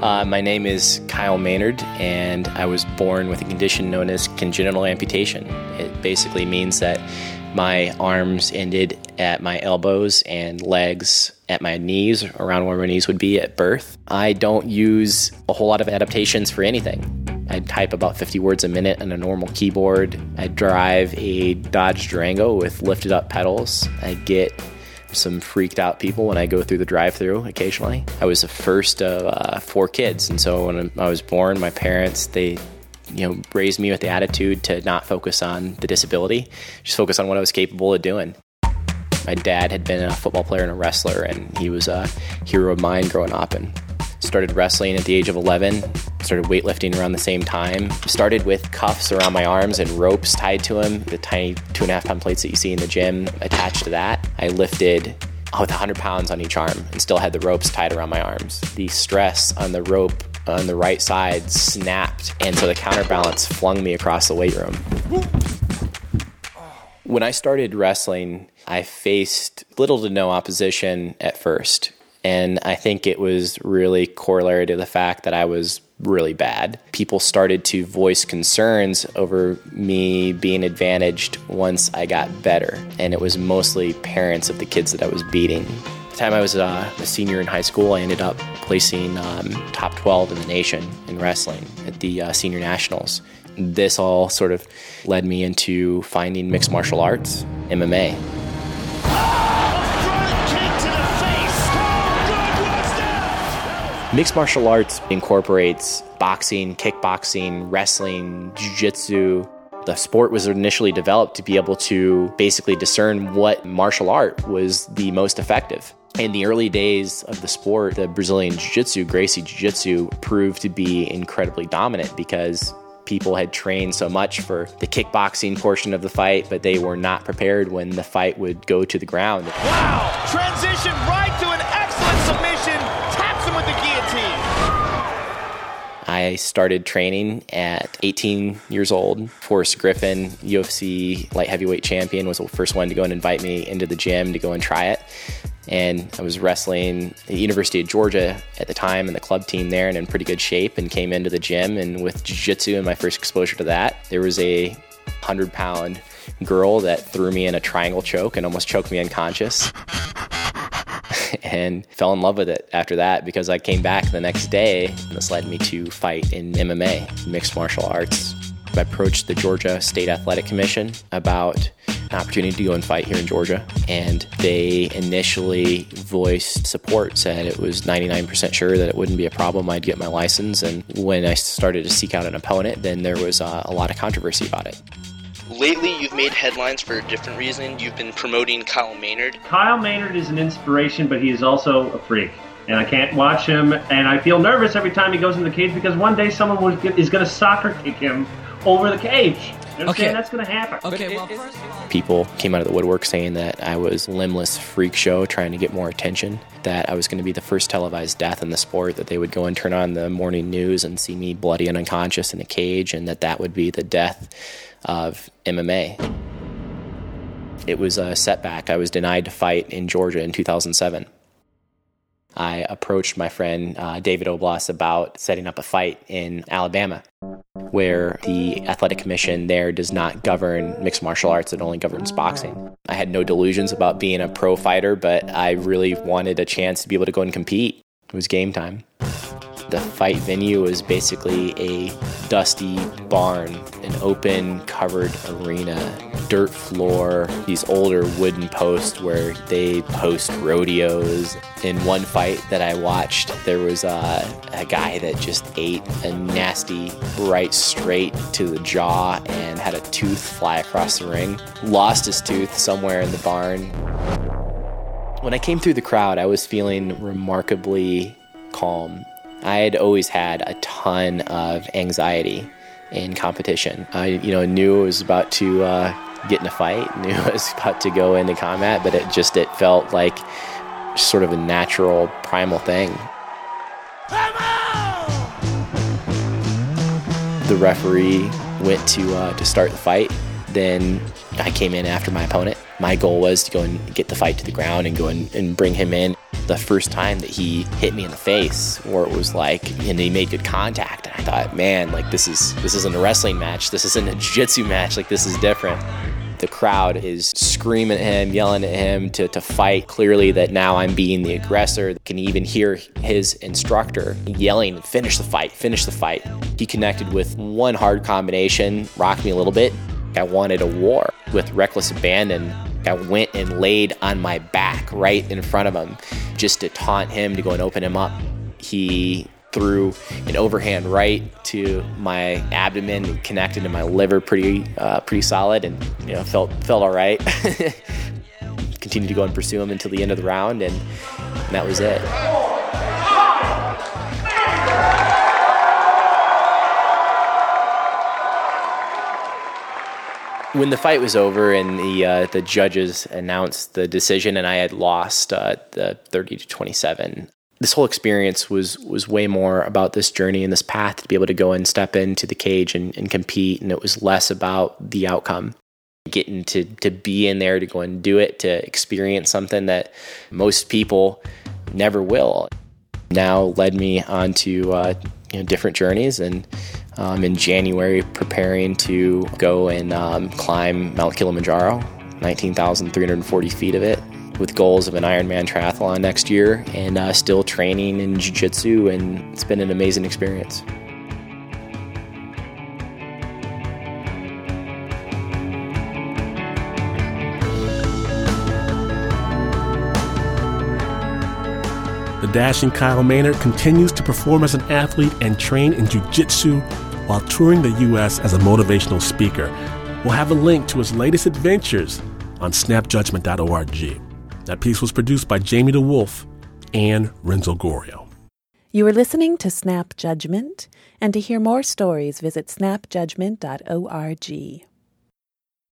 Uh, my name is Kyle Maynard, and I was born with a condition known as congenital amputation. It basically means that my arms ended at my elbows and legs at my knees, around where my knees would be at birth. I don't use a whole lot of adaptations for anything. I type about 50 words a minute on a normal keyboard. I drive a Dodge Durango with lifted up pedals. I get some freaked out people when I go through the drive through occasionally. I was the first of uh, four kids, and so when I was born, my parents, they you know, raised me with the attitude to not focus on the disability, just focus on what I was capable of doing. My dad had been a football player and a wrestler, and he was a hero of mine growing up. And started wrestling at the age of 11 started weightlifting around the same time. Started with cuffs around my arms and ropes tied to them the tiny two and a half pound plates that you see in the gym attached to that. I lifted oh, with 100 pounds on each arm and still had the ropes tied around my arms. The stress on the rope on the right side snapped and so the counterbalance flung me across the weight room. When i started wrestling i faced little to no opposition at first and I think it was really corollary to the fact that I was really bad. People started to voice concerns over me being advantaged once I got better. And it was mostly parents of the kids that I was beating. By The time I was uh, a senior in high school, I ended up placing um, top 12 in the nation in wrestling at the uh, senior nationals. This all sort of led me into finding mixed martial arts, MMA. Mixed martial arts incorporates boxing, kickboxing, wrestling, jiu jitsu. The sport was initially developed to be able to basically discern what martial art was the most effective. In the early days of the sport, the Brazilian Jiu Jitsu, Gracie Jiu Jitsu, proved to be incredibly dominant because people had trained so much for the kickboxing portion of the fight, but they were not prepared when the fight would go to the ground. Wow! Transition right to an excellent submission, I started training at 18 years old. Forrest Griffin, UFC light heavyweight champion, was the first one to go and invite me into the gym to go and try it. And I was wrestling at the University of Georgia at the time and the club team there and in pretty good shape and came into the gym. And with jiu-jitsu and my first exposure to that there was a 100 pound girl that threw me in a triangle choke and almost choked me unconscious and fell in love with it after that because I came back the next day and this led me to fight in MMA mixed martial arts I approached the Georgia State Athletic Commission about an opportunity to go and fight here in Georgia. And they initially voiced support, said it was 99% sure that it wouldn't be a problem. I'd get my license. And when I started to seek out an opponent, then there was uh, a lot of controversy about it. Lately, you've made headlines for a different reason. You've been promoting Kyle Maynard. Kyle Maynard is an inspiration, but he is also a freak. And I can't watch him, and I feel nervous every time he goes in the cage because one day someone is going to soccer kick him over the cage. Okay, that's going to happen. Okay, well, first people came out of the woodwork saying that I was limbless freak show trying to get more attention. That I was going to be the first televised death in the sport. That they would go and turn on the morning news and see me bloody and unconscious in a cage, and that that would be the death of MMA. It was a setback. I was denied to fight in Georgia in 2007. I approached my friend uh, David Oblas about setting up a fight in Alabama where the athletic commission there does not govern mixed martial arts, it only governs boxing. I had no delusions about being a pro fighter, but I really wanted a chance to be able to go and compete. It was game time. The fight venue was basically a dusty barn, an open, covered arena, dirt floor, these older wooden posts where they post rodeos. In one fight that I watched, there was a, a guy that just ate a nasty right straight to the jaw and had a tooth fly across the ring. Lost his tooth somewhere in the barn. When I came through the crowd, I was feeling remarkably calm I had always had a ton of anxiety in competition. I, you know, knew I was about to uh, get in a fight, knew I was about to go into combat, but it just it felt like sort of a natural, primal thing. The referee went to uh, to start the fight. Then I came in after my opponent. My goal was to go and get the fight to the ground and go and, and bring him in the first time that he hit me in the face, or it was like, and he made good contact. And I thought, man, like this is this isn't a wrestling match. This isn't a jiu-jitsu match. Like this is different. The crowd is screaming at him, yelling at him to, to fight. Clearly, that now I'm being the aggressor. Can even hear his instructor yelling, Finish the fight, finish the fight. He connected with one hard combination, rocked me a little bit. I wanted a war with reckless abandon. I went and laid on my back right in front of him just to taunt him to go and open him up. He threw an overhand right to my abdomen and connected to my liver pretty uh, pretty solid and you know felt felt all right continued to go and pursue him until the end of the round and, and that was it when the fight was over and the uh, the judges announced the decision and I had lost uh, the 30 to 27 this whole experience was was way more about this journey and this path to be able to go and step into the cage and, and compete. And it was less about the outcome getting to to be in there to go and do it to experience something that most people never will. Now led me onto uh, you know, different journeys and um, in January preparing to go and um, climb Mount Kilimanjaro 19,340 feet of it with goals of an Ironman triathlon next year and uh, still training in Jiu Jitsu, and it's been an amazing experience. The dashing Kyle Maynard continues to perform as an athlete and train in Jiu Jitsu while touring the U.S. as a motivational speaker. We'll have a link to his latest adventures on snapjudgment.org. That piece was produced by Jamie DeWolf and Renzo Gorrio. You are listening to Snap Judgment, and to hear more stories, visit snapjudgment.org.